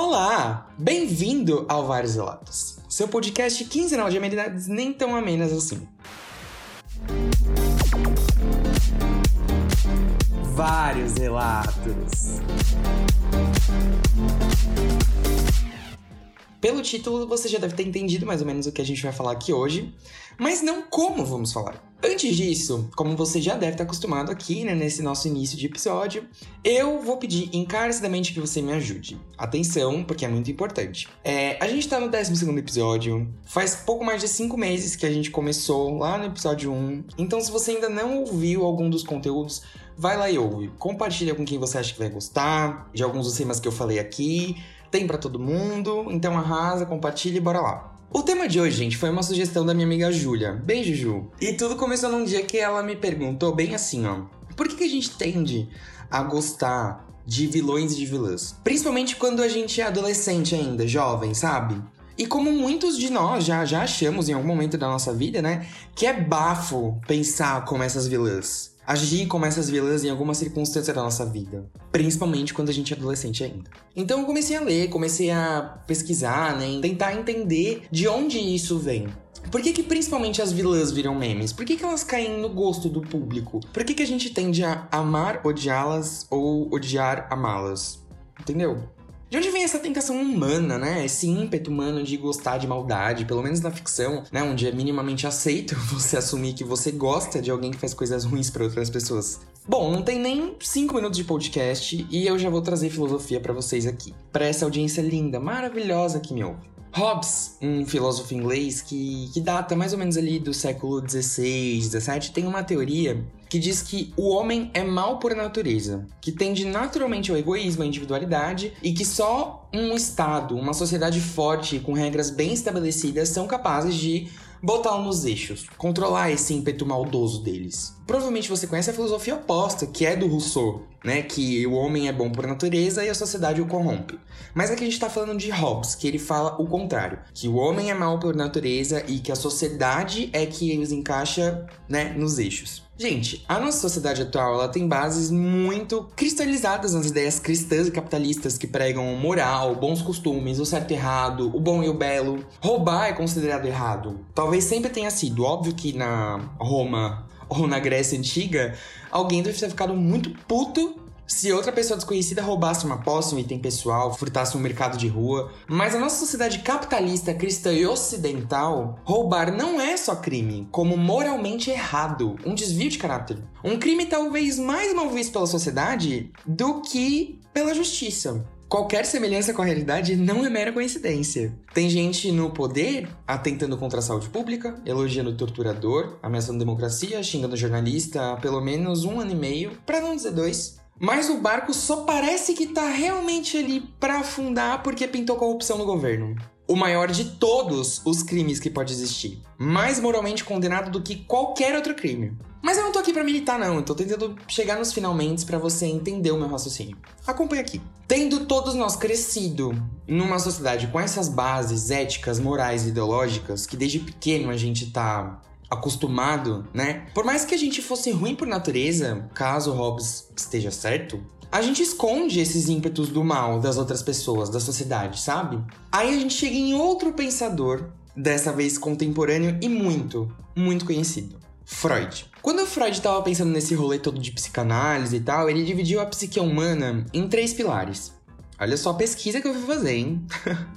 Olá! Bem-vindo ao Vários Relatos, seu podcast quinzenal de amenidades nem tão amenas assim. Vários relatos. Pelo título, você já deve ter entendido mais ou menos o que a gente vai falar aqui hoje, mas não como vamos falar. Antes disso, como você já deve estar acostumado aqui, né, nesse nosso início de episódio, eu vou pedir encarecidamente que você me ajude. Atenção, porque é muito importante. É, a gente tá no 12 episódio, faz pouco mais de 5 meses que a gente começou lá no episódio 1, então se você ainda não ouviu algum dos conteúdos, vai lá e ouve. Compartilha com quem você acha que vai gostar, de alguns dos temas que eu falei aqui tem para todo mundo, então arrasa, compartilha e bora lá. O tema de hoje, gente, foi uma sugestão da minha amiga Júlia. Beijo, Ju. E tudo começou num dia que ela me perguntou bem assim, ó. Por que, que a gente tende a gostar de vilões e de vilãs? Principalmente quando a gente é adolescente ainda, jovem, sabe? E como muitos de nós já, já achamos em algum momento da nossa vida, né? Que é bafo pensar como essas vilãs agir como essas vilãs em alguma circunstância da nossa vida, principalmente quando a gente é adolescente ainda. Então eu comecei a ler, comecei a pesquisar, né, tentar entender de onde isso vem. Por que, que principalmente as vilãs viram memes? Por que, que elas caem no gosto do público? Por que, que a gente tende a amar odiá-las ou odiar amá-las? Entendeu? De onde vem essa tentação humana, né? Esse ímpeto humano de gostar de maldade, pelo menos na ficção, né? Onde é minimamente aceito você assumir que você gosta de alguém que faz coisas ruins para outras pessoas. Bom, não tem nem cinco minutos de podcast e eu já vou trazer filosofia para vocês aqui. Para essa audiência linda, maravilhosa que me ouve. Hobbes, um filósofo inglês que, que data mais ou menos ali do século XVI, XVII, tem uma teoria que diz que o homem é mal por natureza, que tende naturalmente ao egoísmo, à individualidade e que só um Estado, uma sociedade forte com regras bem estabelecidas são capazes de botá-lo nos eixos, controlar esse ímpeto maldoso deles. Provavelmente você conhece a filosofia oposta, que é do Rousseau, né? Que o homem é bom por natureza e a sociedade o corrompe. Mas aqui a gente tá falando de Hobbes, que ele fala o contrário, que o homem é mal por natureza e que a sociedade é que os encaixa, né, nos eixos. Gente, a nossa sociedade atual ela tem bases muito cristalizadas nas ideias cristãs e capitalistas que pregam moral, bons costumes, o certo e errado, o bom e o belo. Roubar é considerado errado. Talvez sempre tenha sido. Óbvio que na Roma ou na Grécia Antiga, alguém deve ter ficado muito puto se outra pessoa desconhecida roubasse uma posse, um item pessoal, furtasse um mercado de rua. Mas a nossa sociedade capitalista, cristã e ocidental, roubar não é só crime, como moralmente errado, um desvio de caráter. Um crime talvez mais mal visto pela sociedade do que pela justiça. Qualquer semelhança com a realidade não é mera coincidência. Tem gente no poder atentando contra a saúde pública, elogiando o torturador, ameaçando a democracia, xingando o jornalista há pelo menos um ano e meio, para não dizer dois. Mas o barco só parece que tá realmente ali para afundar porque pintou corrupção no governo. O maior de todos os crimes que pode existir. Mais moralmente condenado do que qualquer outro crime. Mas eu não tô aqui para militar, não. Eu tô tentando chegar nos finalmente para você entender o meu raciocínio. Acompanha aqui. Tendo todos nós crescido numa sociedade com essas bases éticas, morais e ideológicas, que desde pequeno a gente tá acostumado, né? Por mais que a gente fosse ruim por natureza, caso Hobbes esteja certo, a gente esconde esses ímpetos do mal das outras pessoas, da sociedade, sabe? Aí a gente chega em outro pensador, dessa vez contemporâneo e muito, muito conhecido. Freud. Quando Freud estava pensando nesse rolê todo de psicanálise e tal, ele dividiu a psique humana em três pilares. Olha só a pesquisa que eu fui fazer, hein?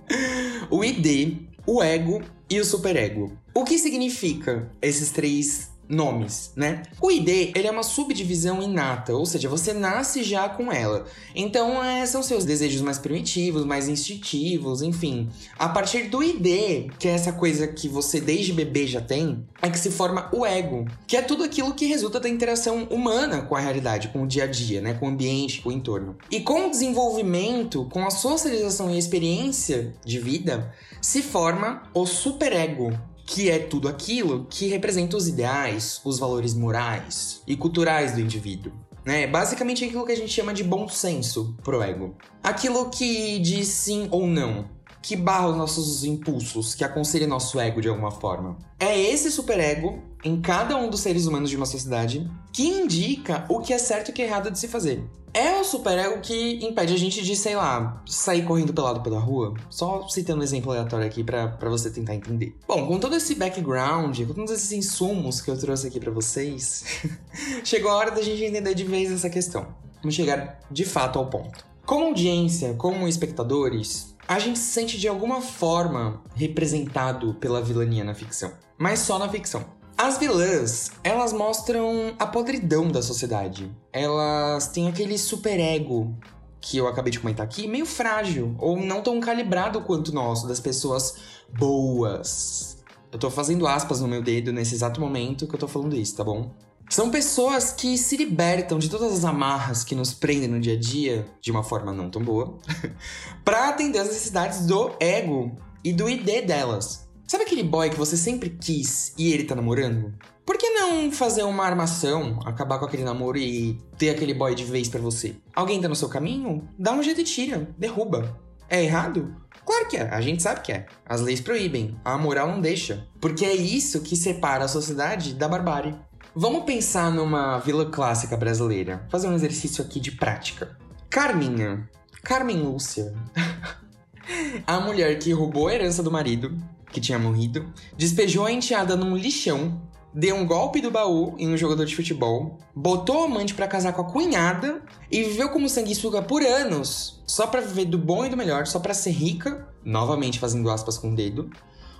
o ID, o ego e o superego. O que significa esses três nomes, né? O ID, ele é uma subdivisão inata, ou seja, você nasce já com ela. Então, é, são seus desejos mais primitivos, mais instintivos, enfim. A partir do ID, que é essa coisa que você desde bebê já tem, é que se forma o ego, que é tudo aquilo que resulta da interação humana com a realidade, com o dia a dia, né, com o ambiente, com o entorno. E com o desenvolvimento, com a socialização e a experiência de vida, se forma o superego, que é tudo aquilo que representa os ideais, os valores morais e culturais do indivíduo. Né? Basicamente aquilo que a gente chama de bom senso pro ego. Aquilo que diz sim ou não, que barra os nossos impulsos, que aconselha nosso ego de alguma forma. É esse superego em cada um dos seres humanos de uma sociedade que indica o que é certo e o que é errado de se fazer. É o superego que impede a gente de, sei lá, sair correndo pelado pela rua. Só citando um exemplo aleatório aqui para você tentar entender. Bom, com todo esse background, com todos esses insumos que eu trouxe aqui para vocês, chegou a hora da gente entender de vez essa questão. Vamos chegar de fato ao ponto. Como audiência, como espectadores, a gente se sente de alguma forma representado pela vilania na ficção. Mas só na ficção. As vilãs, elas mostram a podridão da sociedade. Elas têm aquele superego que eu acabei de comentar aqui, meio frágil, ou não tão calibrado quanto o nosso, das pessoas boas. Eu tô fazendo aspas no meu dedo nesse exato momento que eu tô falando isso, tá bom? São pessoas que se libertam de todas as amarras que nos prendem no dia a dia, de uma forma não tão boa, para atender as necessidades do ego e do ID delas. Sabe aquele boy que você sempre quis e ele tá namorando? Por que não fazer uma armação, acabar com aquele namoro e ter aquele boy de vez para você? Alguém tá no seu caminho? Dá um jeito e tira, derruba. É errado? Claro que é, a gente sabe que é. As leis proíbem, a moral não deixa. Porque é isso que separa a sociedade da barbárie. Vamos pensar numa vila clássica brasileira. Fazer um exercício aqui de prática. Carminha. Carmen Lúcia. a mulher que roubou a herança do marido, que tinha morrido, despejou a enteada num lixão, deu um golpe do baú em um jogador de futebol, botou a amante para casar com a cunhada e viveu como sanguessuga por anos, só para viver do bom e do melhor, só para ser rica, novamente fazendo aspas com o dedo,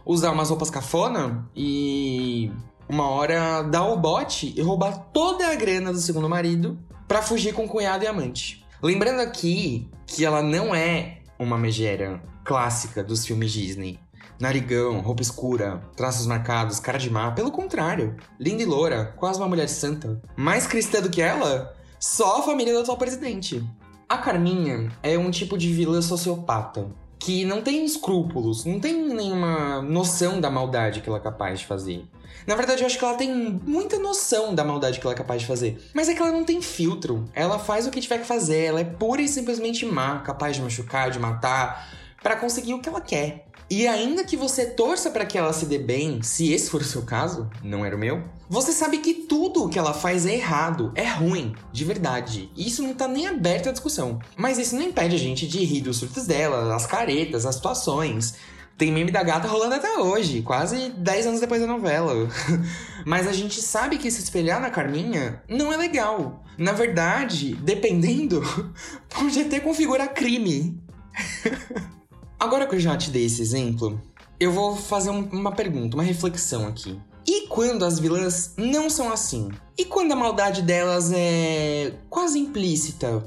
usar umas roupas cafona e uma hora dar o bote e roubar toda a grana do segundo marido para fugir com cunhado e amante. Lembrando aqui que ela não é uma megera clássica dos filmes Disney. Narigão, roupa escura, traços marcados, cara de má. Pelo contrário, linda e loura, quase uma mulher santa. Mais cristã do que ela? Só a família do atual presidente. A Carminha é um tipo de vilã sociopata que não tem escrúpulos, não tem nenhuma noção da maldade que ela é capaz de fazer. Na verdade, eu acho que ela tem muita noção da maldade que ela é capaz de fazer. Mas é que ela não tem filtro. Ela faz o que tiver que fazer. Ela é pura e simplesmente má, capaz de machucar, de matar, para conseguir o que ela quer. E ainda que você torça para que ela se dê bem, se esse for o seu caso, não era o meu, você sabe que tudo o que ela faz é errado, é ruim, de verdade. E isso não tá nem aberto à discussão. Mas isso não impede a gente de rir dos surtos dela, as caretas, as situações. Tem meme da gata rolando até hoje, quase 10 anos depois da novela. Mas a gente sabe que se espelhar na Carminha não é legal. Na verdade, dependendo, pode até configurar crime. Agora que eu já te dei esse exemplo, eu vou fazer um, uma pergunta, uma reflexão aqui. E quando as vilãs não são assim? E quando a maldade delas é quase implícita,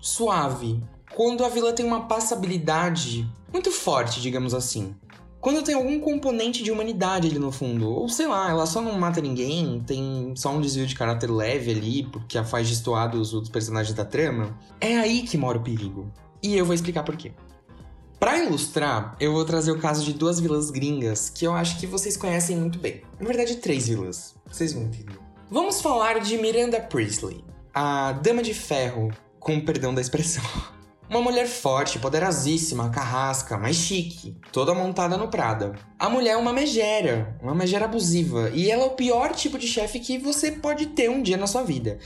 suave? Quando a vilã tem uma passabilidade muito forte, digamos assim? Quando tem algum componente de humanidade ali no fundo, ou sei lá, ela só não mata ninguém, tem só um desvio de caráter leve ali, porque a faz destoar dos outros personagens da trama, é aí que mora o perigo. E eu vou explicar por quê. Para ilustrar, eu vou trazer o caso de duas vilãs gringas que eu acho que vocês conhecem muito bem. Na verdade, três vilãs. Vocês vão entender. Vamos falar de Miranda Priestley, a Dama de Ferro, com perdão da expressão. Uma mulher forte, poderosíssima, carrasca, mas chique, toda montada no Prada. A mulher é uma megera, uma megera abusiva, e ela é o pior tipo de chefe que você pode ter um dia na sua vida.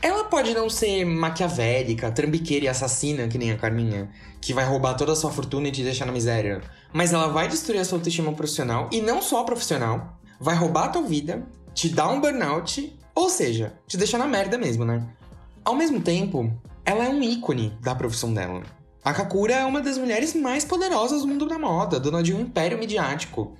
Ela pode não ser maquiavélica, trambiqueira e assassina, que nem a Carminha, que vai roubar toda a sua fortuna e te deixar na miséria. Mas ela vai destruir a sua autoestima profissional, e não só profissional, vai roubar a tua vida, te dar um burnout, ou seja, te deixar na merda mesmo, né? Ao mesmo tempo, ela é um ícone da profissão dela. A Kakura é uma das mulheres mais poderosas do mundo da moda, dona de um império midiático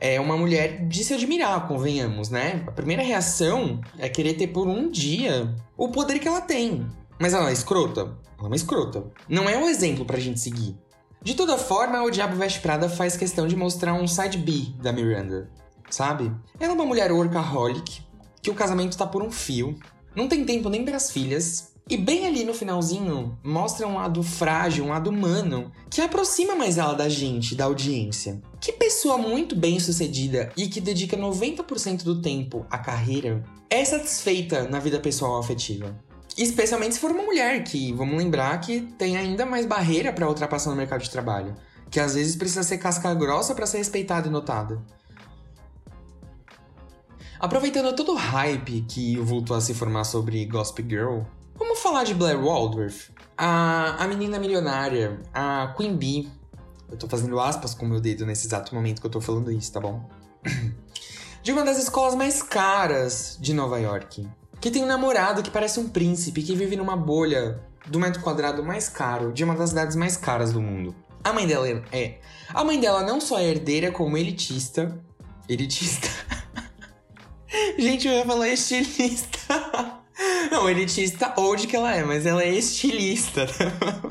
é uma mulher de se admirar, convenhamos, né? A primeira reação é querer ter por um dia o poder que ela tem. Mas ela é escrota? Ela é uma escrota. Não é um exemplo pra gente seguir. De toda forma, o Diabo Veste Prada faz questão de mostrar um side B da Miranda, sabe? Ela é uma mulher workaholic, que o casamento tá por um fio, não tem tempo nem para as filhas, e bem ali no finalzinho, mostra um lado frágil, um lado humano, que aproxima mais ela da gente, da audiência. Que pessoa muito bem sucedida e que dedica 90% do tempo à carreira é satisfeita na vida pessoal afetiva. Especialmente se for uma mulher, que vamos lembrar que tem ainda mais barreira para ultrapassar no mercado de trabalho. Que às vezes precisa ser casca grossa para ser respeitada e notada. Aproveitando todo o hype que voltou a se formar sobre Gossip Girl, falar de Blair Waldorf, a, a menina milionária, a Queen Bee. Eu tô fazendo aspas com o meu dedo nesse exato momento que eu tô falando isso, tá bom? de uma das escolas mais caras de Nova York. Que tem um namorado que parece um príncipe, que vive numa bolha do metro quadrado mais caro de uma das cidades mais caras do mundo. A mãe dela é. A mãe dela não só é herdeira, como elitista. Elitista. Gente, eu ia falar estilista. Não, elitista onde que ela é, mas ela é estilista.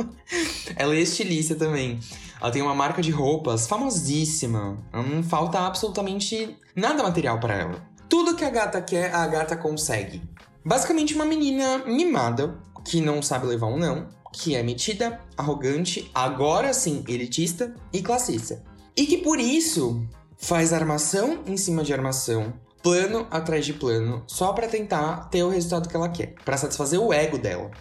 ela é estilista também. Ela tem uma marca de roupas famosíssima. Não falta absolutamente nada material para ela. Tudo que a gata quer, a gata consegue. Basicamente, uma menina mimada, que não sabe levar um não, que é metida, arrogante, agora sim elitista e classista. E que por isso faz armação em cima de armação, plano atrás de plano, só para tentar ter o resultado que ela quer, para satisfazer o ego dela.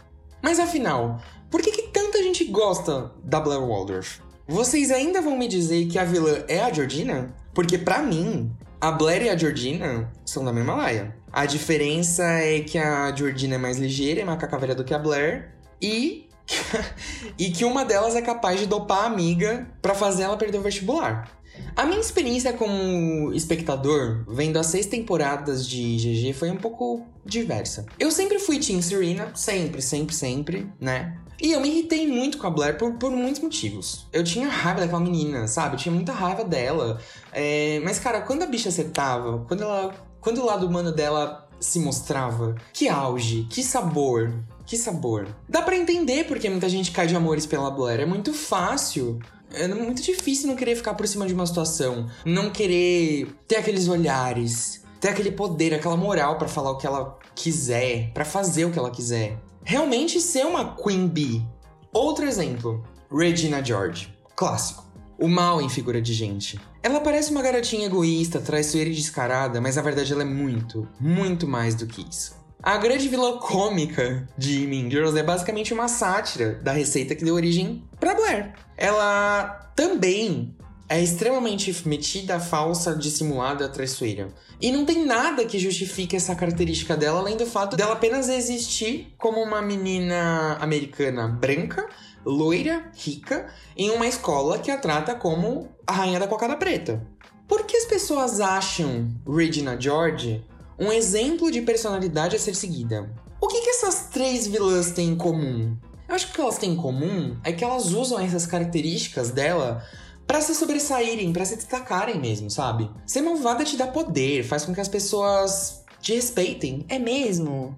Mas afinal, por que, que tanta gente gosta da Blair Waldorf? Vocês ainda vão me dizer que a vilã é a Georgina? Porque para mim, a Blair e a Georgina são da mesma laia. A diferença é que a Georgina é mais ligeira e cacaveira do que a Blair. E e que uma delas é capaz de dopar a amiga para fazer ela perder o vestibular. A minha experiência como espectador, vendo as seis temporadas de GG, foi um pouco diversa. Eu sempre fui Team Serena, sempre, sempre, sempre, né? E eu me irritei muito com a Blair por, por muitos motivos. Eu tinha raiva daquela menina, sabe? Eu tinha muita raiva dela. É... Mas, cara, quando a bicha acertava, quando ela. Quando o lado humano dela se mostrava, que auge, que sabor, que sabor. Dá para entender porque muita gente cai de amores pela Blair. É muito fácil. É muito difícil não querer ficar por cima de uma situação. Não querer ter aqueles olhares. Ter aquele poder, aquela moral para falar o que ela quiser. para fazer o que ela quiser. Realmente ser uma Queen Bee. Outro exemplo. Regina George. Clássico. O mal em figura de gente. Ela parece uma garotinha egoísta, traiçoeira e descarada, mas na verdade ela é muito, muito mais do que isso. A grande vilã cômica de Mean Girls é basicamente uma sátira da receita que deu origem para Blair. Ela também é extremamente metida, falsa, dissimulada, traiçoeira. E não tem nada que justifique essa característica dela, além do fato dela apenas existir como uma menina americana branca, loira, rica, em uma escola que a trata como a rainha da cocada preta. Por que as pessoas acham Regina George um exemplo de personalidade a ser seguida. O que, que essas três vilãs têm em comum? Eu acho que o que elas têm em comum é que elas usam essas características dela para se sobressaírem, para se destacarem mesmo, sabe? Ser malvada te dá poder, faz com que as pessoas te respeitem. É mesmo?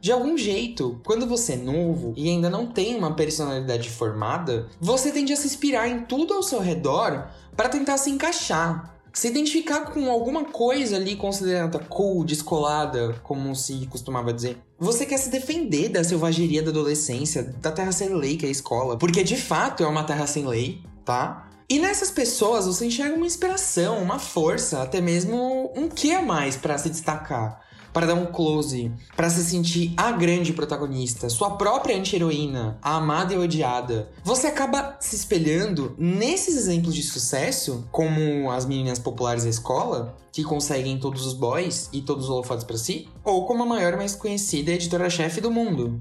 De algum jeito, quando você é novo e ainda não tem uma personalidade formada, você tende a se inspirar em tudo ao seu redor para tentar se encaixar, se identificar com alguma coisa ali considerada cool, descolada, como se costumava dizer. Você quer se defender da selvageria da adolescência, da terra sem lei que é a escola, porque de fato é uma terra sem lei, tá? E nessas pessoas você enxerga uma inspiração, uma força, até mesmo um que a mais para se destacar para dar um close, para se sentir a grande protagonista, sua própria anti-heroína, a amada e odiada. Você acaba se espelhando nesses exemplos de sucesso, como as meninas populares da escola, que conseguem todos os boys e todos os holofotes para si, ou como a maior e mais conhecida editora-chefe do mundo.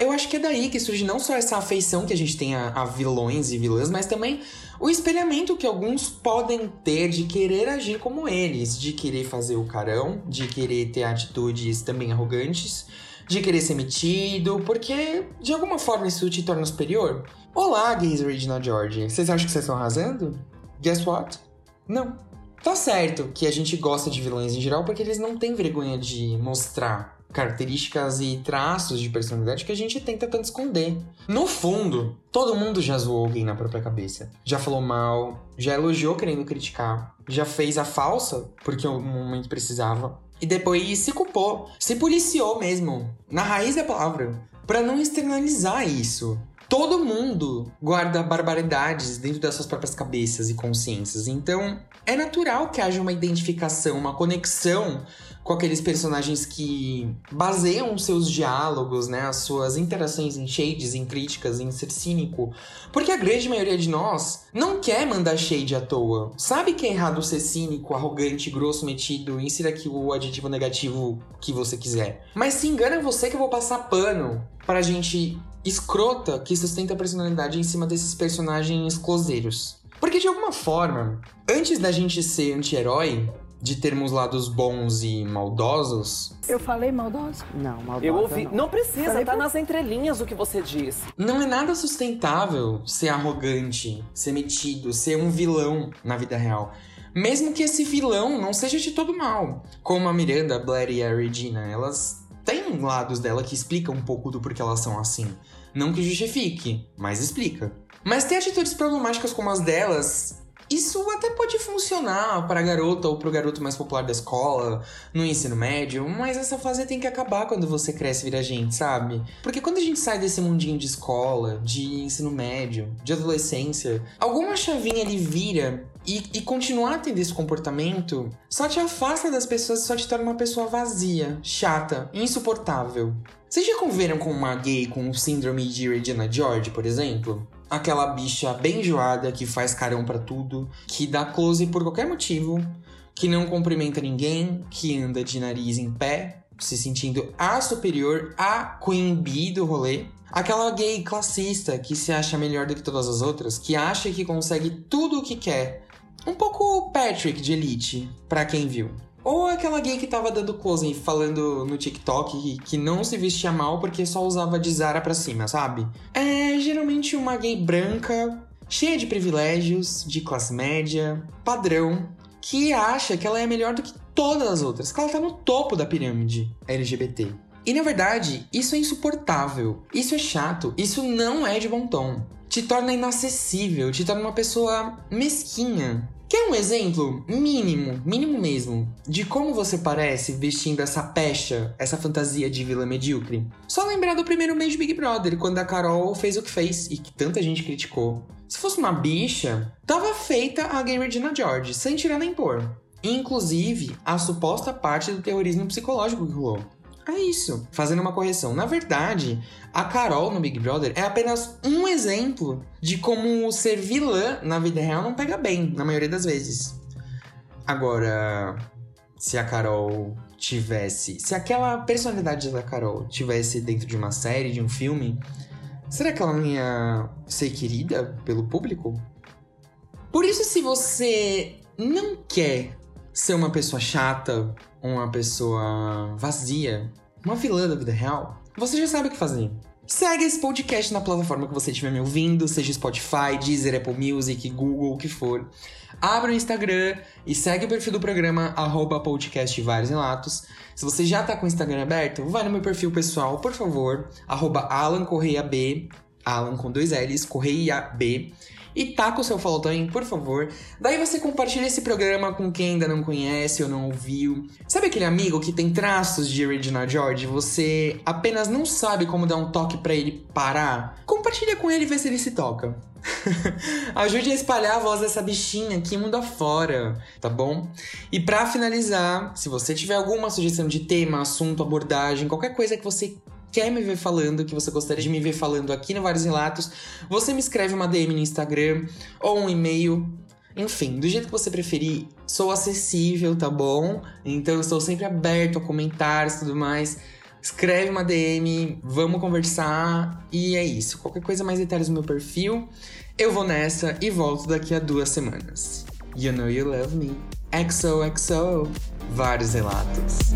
Eu acho que é daí que surge não só essa afeição que a gente tem a, a, vilões e vilãs, mas também o espelhamento que alguns podem ter de querer agir como eles, de querer fazer o carão, de querer ter atitudes também arrogantes, de querer ser metido, porque de alguma forma isso te torna superior. Olá, gays Original George. Vocês acham que vocês estão arrasando? Guess what? Não. Tá certo que a gente gosta de vilões em geral porque eles não têm vergonha de mostrar características e traços de personalidade que a gente tenta tanto esconder. No fundo, todo mundo já zoou alguém na própria cabeça. Já falou mal, já elogiou querendo criticar, já fez a falsa porque o momento precisava. E depois se culpou, se policiou mesmo, na raiz da palavra, para não externalizar isso. Todo mundo guarda barbaridades dentro das suas próprias cabeças e consciências. Então, é natural que haja uma identificação, uma conexão com aqueles personagens que baseiam seus diálogos, né, as suas interações em shades, em críticas, em ser cínico. Porque a grande maioria de nós não quer mandar shade à toa. Sabe que é errado ser cínico, arrogante, grosso, metido, insira aqui o adjetivo negativo que você quiser. Mas se engana você que eu vou passar pano pra gente escrota que sustenta a personalidade em cima desses personagens closeiros. Porque de alguma forma, antes da gente ser anti-herói, de termos lados bons e maldosos. Eu falei maldoso? Não, maldoso. Eu ouvi. Não, não precisa, Falei tá por- nas entrelinhas o que você diz. Não é nada sustentável ser arrogante, ser metido, ser um vilão na vida real. Mesmo que esse vilão não seja de todo mal. Como a Miranda, a Blair e a Regina, elas têm lados dela que explicam um pouco do porquê elas são assim. Não que justifique, mas explica. Mas ter atitudes problemáticas como as delas, isso até pode funcionar para a garota ou para o garoto mais popular da escola, no ensino médio, mas essa fase tem que acabar quando você cresce e vira gente, sabe? Porque quando a gente sai desse mundinho de escola, de ensino médio, de adolescência, alguma chavinha ele vira e, e continuar tendo esse comportamento só te afasta das pessoas e só te torna uma pessoa vazia, chata, insuportável. Vocês já conviveram com uma gay com síndrome de Regina George, por exemplo? Aquela bicha bem enjoada que faz carão pra tudo, que dá close por qualquer motivo, que não cumprimenta ninguém, que anda de nariz em pé, se sentindo a superior, a queen bee do rolê. Aquela gay classista que se acha melhor do que todas as outras, que acha que consegue tudo o que quer. Um pouco Patrick de Elite, pra quem viu. Ou aquela gay que tava dando close falando no TikTok que, não se vestia mal porque só usava de Zara pra cima, sabe? É geralmente uma gay branca, cheia de privilégios, de classe média, padrão, que acha que ela é melhor do que todas as outras, que ela tá no topo da pirâmide LGBT. E na verdade, isso é insuportável, isso é chato, isso não é de bom tom. Te torna inacessível, te torna uma pessoa mesquinha. Quer um exemplo mínimo, mínimo mesmo, de como você parece vestindo essa pecha, essa fantasia de vilã medíocre? Só lembrar do primeiro mês de Big Brother, quando a Carol fez o que fez e que tanta gente criticou. Se fosse uma bicha, tava feita a gay Regina George, sem tirar nem pôr. Inclusive, a suposta parte do terrorismo psicológico que rolou. É isso, fazendo uma correção. Na verdade, a Carol no Big Brother é apenas um exemplo de como ser vilã na vida real não pega bem, na maioria das vezes. Agora, se a Carol tivesse. Se aquela personalidade da Carol tivesse dentro de uma série, de um filme, será que ela não ia ser querida pelo público? Por isso, se você não quer ser uma pessoa chata, uma pessoa vazia, uma vilã da vida real, você já sabe o que fazer. Segue esse podcast na plataforma que você estiver me ouvindo, seja Spotify, Deezer, Apple Music, Google, o que for. Abra o Instagram e segue o perfil do programa, arroba podcast Vários Relatos. Se você já tá com o Instagram aberto, vai no meu perfil pessoal, por favor, arroba Alan Correia B, Alan com dois L's, Correia B. E taca o seu follow também, por favor. Daí você compartilha esse programa com quem ainda não conhece ou não ouviu. Sabe aquele amigo que tem traços de Regina George? Você apenas não sabe como dar um toque pra ele parar? Compartilha com ele e vê se ele se toca. Ajude a espalhar a voz dessa bichinha aqui mundo afora, tá bom? E pra finalizar, se você tiver alguma sugestão de tema, assunto, abordagem, qualquer coisa que você quer me ver falando, que você gostaria de me ver falando aqui no Vários Relatos, você me escreve uma DM no Instagram ou um e-mail. Enfim, do jeito que você preferir, sou acessível, tá bom? Então eu estou sempre aberto a comentários e tudo mais. Escreve uma DM, vamos conversar e é isso. Qualquer coisa mais detalhes no meu perfil, eu vou nessa e volto daqui a duas semanas. You know you love me. XOXO. Vários relatos.